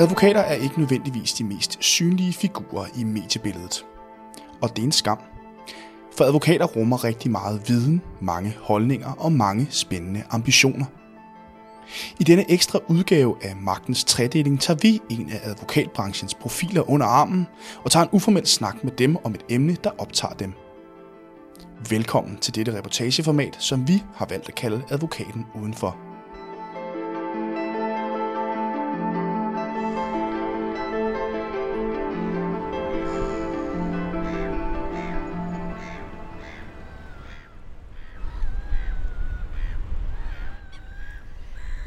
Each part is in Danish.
Advokater er ikke nødvendigvis de mest synlige figurer i mediebilledet. Og det er en skam. For advokater rummer rigtig meget viden, mange holdninger og mange spændende ambitioner. I denne ekstra udgave af Magtens Tredeling tager vi en af advokatbranchens profiler under armen og tager en uformel snak med dem om et emne, der optager dem. Velkommen til dette reportageformat, som vi har valgt at kalde Advokaten Udenfor.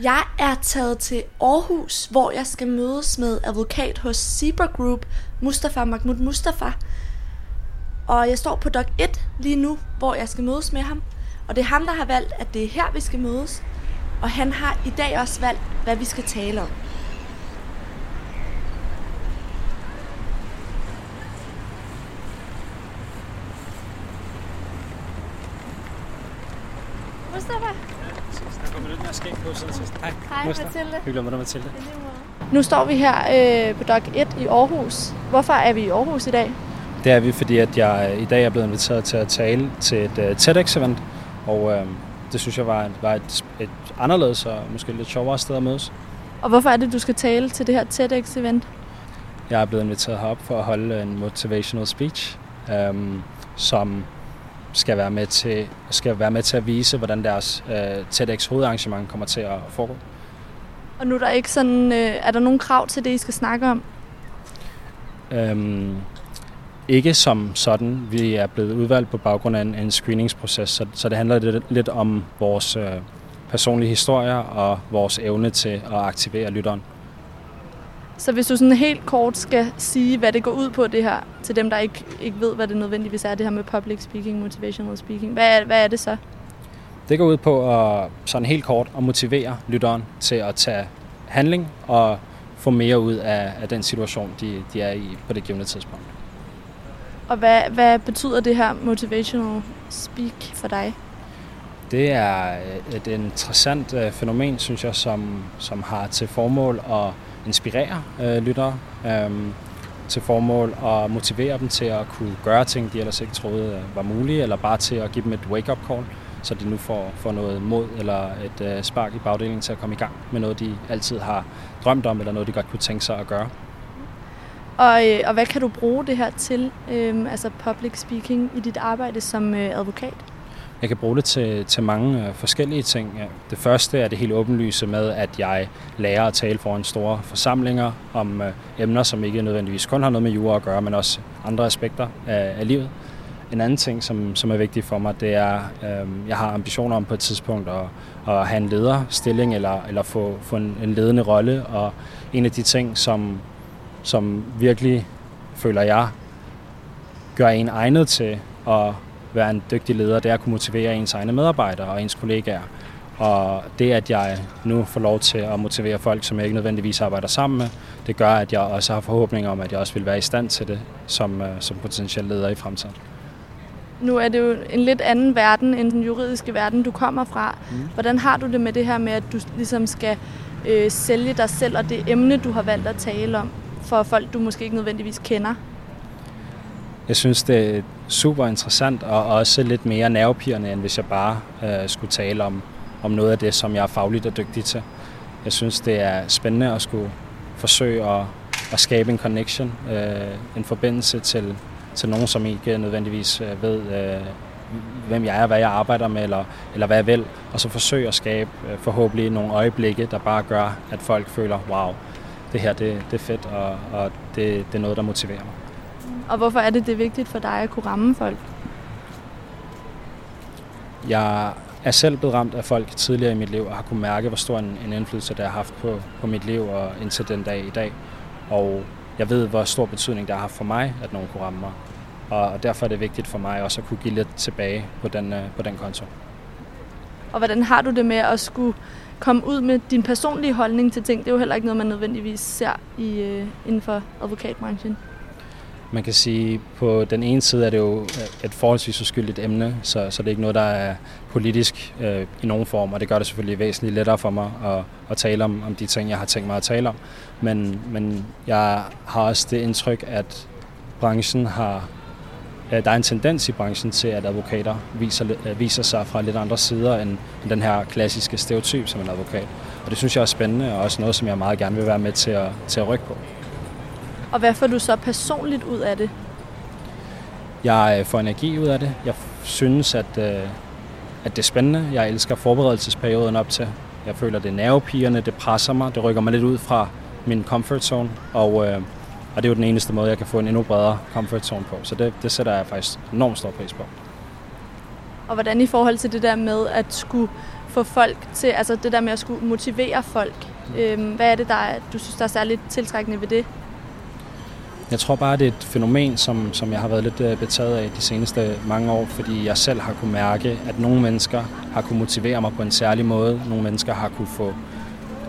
Jeg er taget til Aarhus, hvor jeg skal mødes med advokat hos Zebra Group, Mustafa Mahmoud Mustafa. Og jeg står på dok 1 lige nu, hvor jeg skal mødes med ham. Og det er ham, der har valgt, at det er her, vi skal mødes. Og han har i dag også valgt, hvad vi skal tale om. Mustafa, Der kommer lidt mere skæg på siden sidst. Hej. Mustafa. Mathilde. Hyggeligt at møde dig, Mathilde. Nu står vi her øh, på dok 1 i Aarhus. Hvorfor er vi i Aarhus i dag? Det er vi, fordi at jeg øh, i dag er blevet inviteret til at tale til et uh, TEDx-event, og uh, det synes jeg var, var et, et anderledes og måske lidt sjovere sted at mødes. Og hvorfor er det, du skal tale til det her TEDx-event? Jeg er blevet inviteret herop for at holde en motivational speech, um, som skal være med til skal være med til at vise, hvordan deres uh, TEDx hovedarrangement kommer til at foregå. Og nu er der ikke sådan, øh, er der nogen krav til det, I skal snakke om? Øhm, ikke som sådan. Vi er blevet udvalgt på baggrund af en, en screeningsproces, så, så det handler lidt, lidt om vores øh, personlige historier og vores evne til at aktivere lytteren. Så hvis du sådan helt kort skal sige, hvad det går ud på det her, til dem, der ikke, ikke ved, hvad det nødvendigvis er, det her med public speaking, motivational speaking, hvad er, hvad er det så? Det går ud på at sådan helt kort at motivere lytteren til at tage handling og få mere ud af, af den situation, de, de er i på det givende tidspunkt. Og hvad, hvad betyder det her motivational speak for dig? Det er et interessant øh, fænomen, synes jeg, som, som har til formål at inspirere øh, lyttere, øh, til formål at motivere dem til at kunne gøre ting, de ellers ikke troede øh, var mulige, eller bare til at give dem et wake-up call, så de nu får, får noget mod eller et øh, spark i bagdelingen til at komme i gang med noget, de altid har drømt om, eller noget, de godt kunne tænke sig at gøre. Og, øh, og hvad kan du bruge det her til, øh, altså public speaking, i dit arbejde som øh, advokat? Jeg kan bruge det til, til mange øh, forskellige ting. Det første er det helt åbenlyse med, at jeg lærer at tale foran store forsamlinger om øh, emner, som ikke nødvendigvis kun har noget med jura at gøre, men også andre aspekter af, af livet. En anden ting, som, som er vigtig for mig, det er, øh, jeg har ambitioner om på et tidspunkt at, at have en lederstilling eller, eller få, få en, en ledende rolle. Og en af de ting, som, som virkelig, føler jeg, gør en egnet til at være en dygtig leder, det er at kunne motivere ens egne medarbejdere og ens kollegaer. Og det, at jeg nu får lov til at motivere folk, som jeg ikke nødvendigvis arbejder sammen med, det gør, at jeg også har forhåbninger om, at jeg også vil være i stand til det som, øh, som potentiel leder i fremtiden. Nu er det jo en lidt anden verden end den juridiske verden, du kommer fra. Mm. Hvordan har du det med det her med, at du ligesom skal øh, sælge dig selv og det emne, du har valgt at tale om, for folk, du måske ikke nødvendigvis kender? Jeg synes, det er super interessant og også lidt mere nervepirrende, end hvis jeg bare øh, skulle tale om, om noget af det, som jeg er fagligt og dygtig til. Jeg synes, det er spændende at skulle forsøge at, at skabe en connection, øh, en forbindelse til, til nogen, som ikke nødvendigvis øh, ved, øh, hvem jeg er, hvad jeg arbejder med, eller, eller hvad jeg vil, og så forsøge at skabe øh, forhåbentlig nogle øjeblikke, der bare gør, at folk føler, wow, det her det, det er fedt, og, og det, det er noget, der motiverer mig. Og hvorfor er det, det er vigtigt for dig at kunne ramme folk? Jeg er selv blevet ramt af folk tidligere i mit liv, og har kunne mærke, hvor stor en, en indflydelse det har haft på, på mit liv og indtil den dag i dag. Og jeg ved, hvor stor betydning det har for mig, at nogen kunne ramme mig. Og derfor er det vigtigt for mig også at kunne give lidt tilbage på den, øh, på den konto. Og hvordan har du det med at skulle komme ud med din personlige holdning til ting? Det er jo heller ikke noget, man nødvendigvis ser i, øh, inden for advokatbranchen. Man kan sige, på den ene side er det jo øh, et forholdsvis uskyldigt emne, så, så det er ikke noget, der er politisk øh, i nogen form, og det gør det selvfølgelig væsentligt lettere for mig at, at tale om, om de ting, jeg har tænkt mig at tale om. Men, men jeg har også det indtryk, at branchen har øh, der er en tendens i branchen til, at advokater viser, øh, viser sig fra lidt andre sider end, end den her klassiske stereotyp som en advokat. Og det synes jeg er spændende, og også noget, som jeg meget gerne vil være med til at, til at rykke på. Og hvad får du så personligt ud af det? Jeg øh, får energi ud af det. Jeg synes, at, øh, at det er spændende. Jeg elsker forberedelsesperioden op til. Jeg føler, det er nervepigerne, det presser mig, det rykker mig lidt ud fra min comfort zone. Og, øh, og det er jo den eneste måde, jeg kan få en endnu bredere comfort zone på. Så det, det sætter jeg faktisk enormt stor pris på. Og hvordan i forhold til det der med at skulle få folk til, altså det der med at skulle motivere folk, øhm, hvad er det, der er, du synes, der er særligt tiltrækkende ved det? Jeg tror bare, det er et fænomen, som, som jeg har været lidt øh, betaget af de seneste mange år, fordi jeg selv har kunne mærke, at nogle mennesker har kunne motivere mig på en særlig måde. Nogle mennesker har kunne få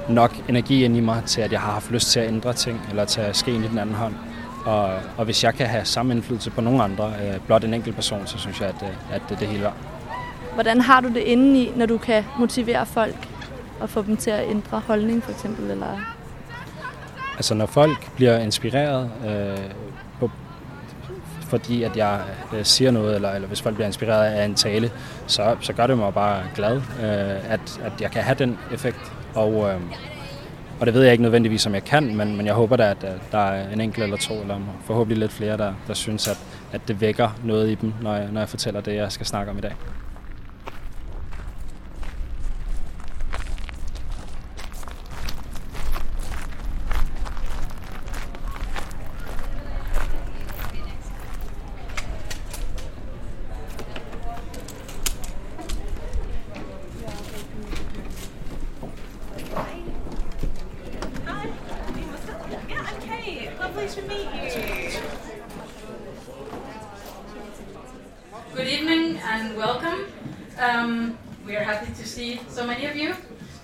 nok energi ind i mig til, at jeg har haft lyst til at ændre ting, eller tage skeen i den anden hånd. Og, og hvis jeg kan have samme indflydelse på nogle andre, øh, blot en enkelt person, så synes jeg, at, øh, at det er det hele værd. Hvordan har du det indeni, når du kan motivere folk og få dem til at ændre holdning, for eksempel? Eller? Altså, når folk bliver inspireret, øh, på, fordi at jeg øh, siger noget, eller, eller hvis folk bliver inspireret af en tale, så, så gør det mig bare glad, øh, at, at jeg kan have den effekt. Og, øh, og det ved jeg ikke nødvendigvis, om jeg kan, men, men jeg håber da, at, at der er en enkelt eller to, eller forhåbentlig lidt flere, der, der synes, at, at det vækker noget i dem, når jeg, når jeg fortæller det, jeg skal snakke om i dag. happy to see so many of you.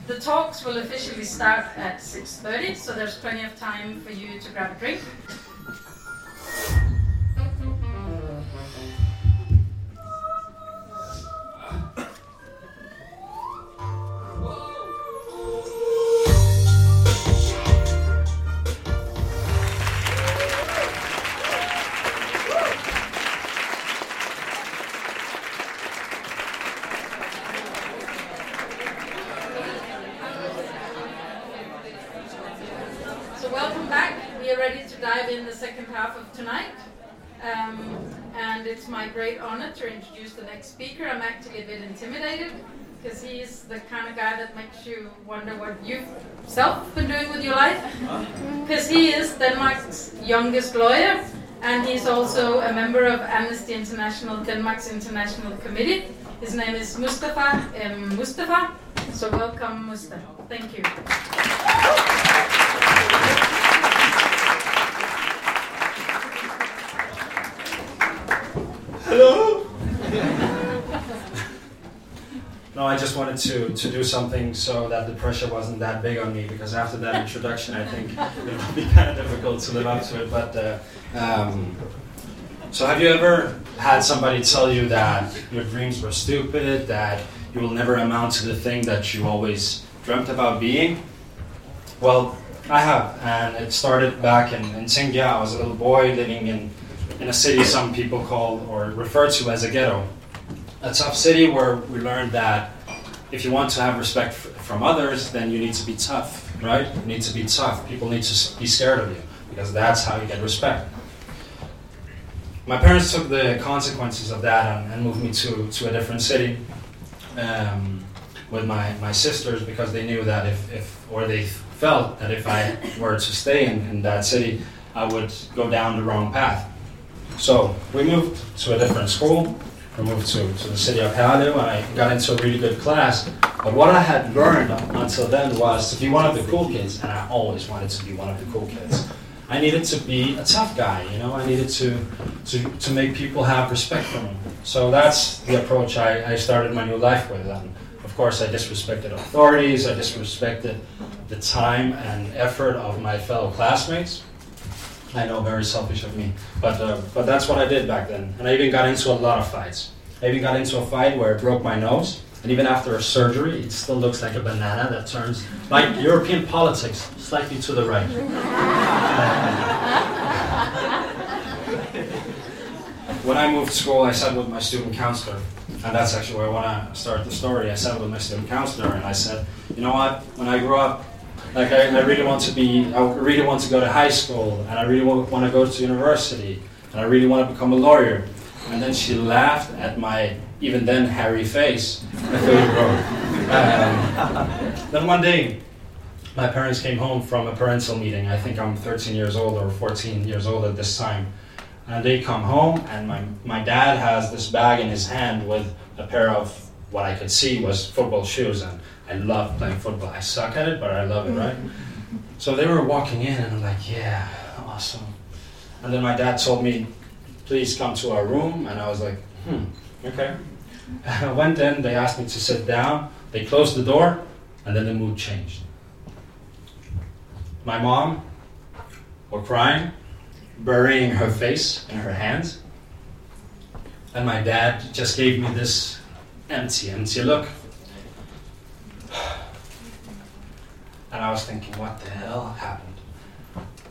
The talks will officially start at 6.30, so there's plenty of time for you to grab a drink. To dive in the second half of tonight, um, and it's my great honor to introduce the next speaker. I'm actually a bit intimidated because he's the kind of guy that makes you wonder what you've self been doing with your life. Because he is Denmark's youngest lawyer and he's also a member of Amnesty International, Denmark's International Committee. His name is Mustafa M. Mustafa. So welcome, Mustafa. Thank you. Hello. No, I just wanted to, to do something so that the pressure wasn't that big on me because after that introduction, I think it would be kind of difficult to live up to it. But uh, um, so, have you ever had somebody tell you that your dreams were stupid, that you will never amount to the thing that you always dreamt about being? Well, I have, and it started back in, in Tsingya. I was a little boy living in, in a city some people call or refer to as a ghetto a tough city where we learned that if you want to have respect from others, then you need to be tough, right? You need to be tough. People need to be scared of you because that's how you get respect. My parents took the consequences of that and, and moved me to, to a different city um, with my, my sisters because they knew that if, if, or they felt that if I were to stay in, in that city, I would go down the wrong path. So we moved to a different school I moved to, to the city of Herlev and I got into a really good class. But what I had learned until then was to be one of the cool kids, and I always wanted to be one of the cool kids. I needed to be a tough guy, you know. I needed to to, to make people have respect for me. So that's the approach I, I started my new life with. And of course, I disrespected authorities. I disrespected the time and effort of my fellow classmates. I know, very selfish of me. But, uh, but that's what I did back then. And I even got into a lot of fights. I even got into a fight where I broke my nose. And even after a surgery, it still looks like a banana that turns like European politics, slightly to the right. when I moved to school, I sat with my student counselor. And that's actually where I want to start the story. I sat with my student counselor and I said, you know what, when I grow up, like I, I really want to be, I really want to go to high school and I really want, want to go to university and I really want to become a lawyer. And then she laughed at my even then hairy face. um, then one day, my parents came home from a parental meeting. I think I'm 13 years old or 14 years old at this time. And they come home, and my, my dad has this bag in his hand with a pair of what I could see was football shoes. And I love playing football. I suck at it, but I love it, right? So they were walking in, and I'm like, yeah, awesome. And then my dad told me, please come to our room. And I was like, hmm, okay. I went in, they asked me to sit down, they closed the door, and then the mood changed. My mom was crying, burying her face in her hands. And my dad just gave me this empty, empty look. And I was thinking, what the hell happened?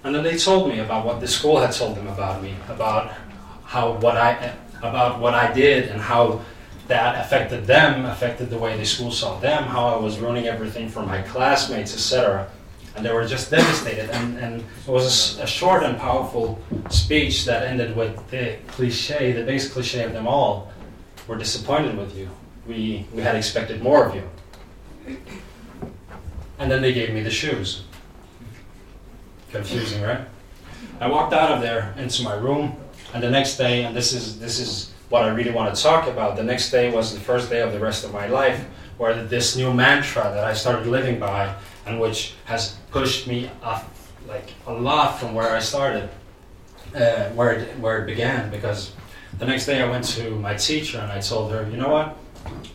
And then they told me about what the school had told them about me, about how what I about what I did and how that affected them, affected the way the school saw them, how I was ruining everything for my classmates, etc. And they were just devastated. And, and it was a, a, short and powerful speech that ended with the cliche, the base cliche of them all. We're disappointed with you. We, we had expected more of you. And then they gave me the shoes. Confusing, right? I walked out of there into my room, and the next day, and this is this is what I really want to talk about. The next day was the first day of the rest of my life, where this new mantra that I started living by, and which has pushed me up like a lot from where I started, uh, where it, where it began. Because the next day I went to my teacher and I told her, you know what,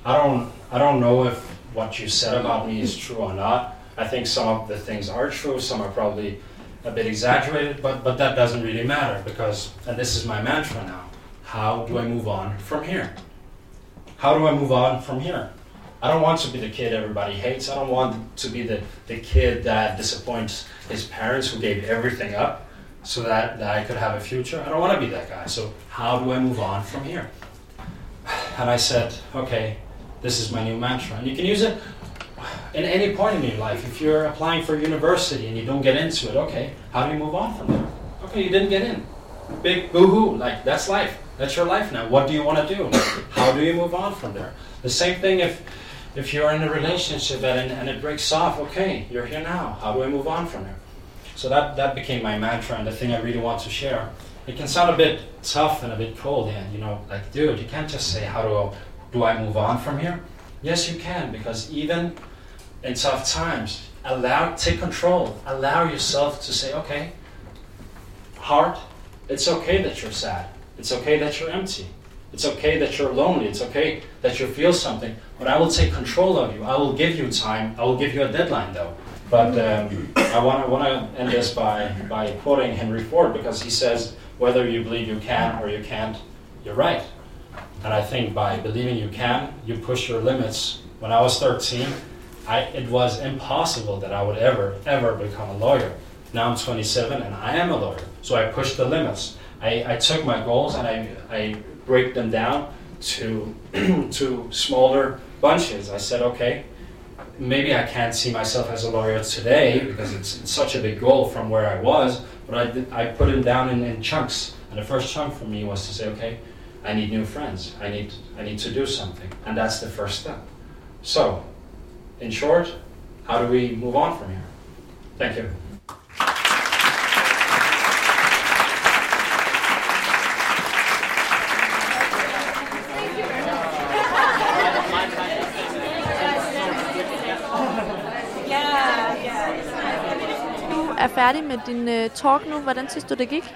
I don't I don't know if what you said about me is true or not. I think some of the things are true, some are probably a bit exaggerated, but, but that doesn't really matter because, and this is my mantra now, how do I move on from here? How do I move on from here? I don't want to be the kid everybody hates. I don't want to be the, the kid that disappoints his parents who gave everything up so that, that I could have a future. I don't want to be that guy. So, how do I move on from here? And I said, okay, this is my new mantra. And you can use it in any point in your life, if you're applying for university and you don't get into it, okay, how do you move on from there? Okay, you didn't get in. Big boo-hoo, like that's life. That's your life now. What do you want to do? How do you move on from there? The same thing if if you're in a relationship and, and it breaks off, okay, you're here now. How do I move on from there? So that, that became my mantra and the thing I really want to share. It can sound a bit tough and a bit cold, and you know, like, dude, you can't just say, how do I, do I move on from here? Yes, you can, because even in tough times. Allow, take control. Allow yourself to say, okay, heart, it's okay that you're sad. It's okay that you're empty. It's okay that you're lonely. It's okay that you feel something. But I will take control of you. I will give you time. I will give you a deadline, though. But um, I want to end this by by quoting Henry Ford because he says, "Whether you believe you can or you can't, you're right." And I think by believing you can, you push your limits. When I was 13, I, it was impossible that I would ever, ever become a lawyer. Now I'm 27 and I am a lawyer. So I pushed the limits. I, I took my goals and I, I break them down to, to smaller bunches. I said, okay, maybe I can't see myself as a lawyer today because it's, such a big goal from where I was, but I, I put it down in, in chunks. And the first chunk for me was to say, okay, I need new friends. I need, I need to do something. And that's the first step. So in short, how do we move on from here? Thank you. Du er færdig med din uh, talk nu. Hvordan synes du, det gik?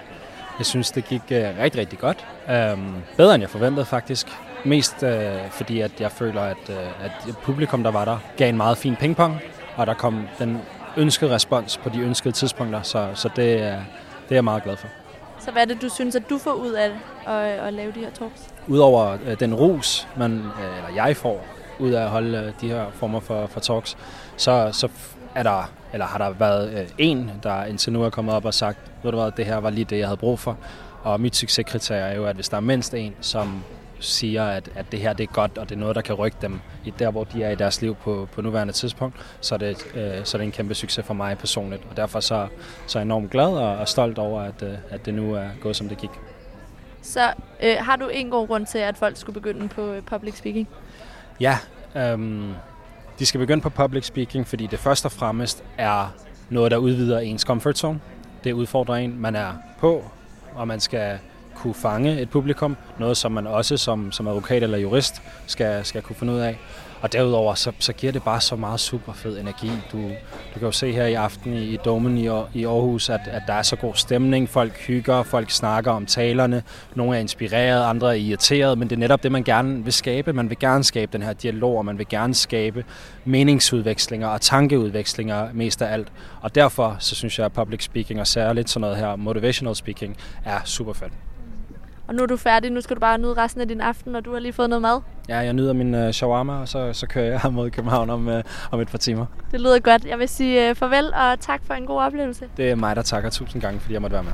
Jeg synes, det gik uh, rigtig, rigtig godt. Um, bedre end jeg forventede faktisk. Mest øh, fordi, at jeg føler, at, øh, at publikum, der var der, gav en meget fin pingpong, og der kom den ønskede respons på de ønskede tidspunkter. Så, så det, det er jeg meget glad for. Så hvad er det, du synes, at du får ud af at, at lave de her talks? Udover øh, den rus, man, øh, eller jeg får ud af at holde øh, de her former for, for talks, så, så er der, eller har der været øh, en, der indtil nu er kommet op og sagt, ved du hvad, det her var lige det, jeg havde brug for. Og mit succeskriterie er jo, at hvis der er mindst en, som siger, at, at det her det er godt, og det er noget, der kan rykke dem i der, hvor de er i deres liv på, på nuværende tidspunkt, så er, det, øh, så er det en kæmpe succes for mig personligt. Og derfor så, så er jeg enormt glad og, og stolt over, at, øh, at det nu er gået, som det gik. Så øh, har du en god grund til, at folk skulle begynde på øh, public speaking? Ja, øhm, de skal begynde på public speaking, fordi det først og fremmest er noget, der udvider ens comfort zone. Det udfordrer en, man er på, og man skal kunne fange et publikum. Noget, som man også som, som advokat eller jurist skal, skal kunne finde ud af. Og derudover, så, så giver det bare så meget super fed energi. Du, du kan jo se her i aften i, i Domen i, i Aarhus, at, at der er så god stemning. Folk hygger, folk snakker om talerne. Nogle er inspireret, andre er irriteret, men det er netop det, man gerne vil skabe. Man vil gerne skabe den her dialog, og man vil gerne skabe meningsudvekslinger og tankeudvekslinger mest af alt. Og derfor så synes jeg, at public speaking og særligt sådan noget her motivational speaking er super fedt. Og nu er du færdig, nu skal du bare nyde resten af din aften, og du har lige fået noget mad. Ja, jeg nyder min uh, shawarma, og så, så kører jeg mod København om, uh, om et par timer. Det lyder godt. Jeg vil sige uh, farvel, og tak for en god oplevelse. Det er mig, der takker tusind gange, fordi jeg måtte være med.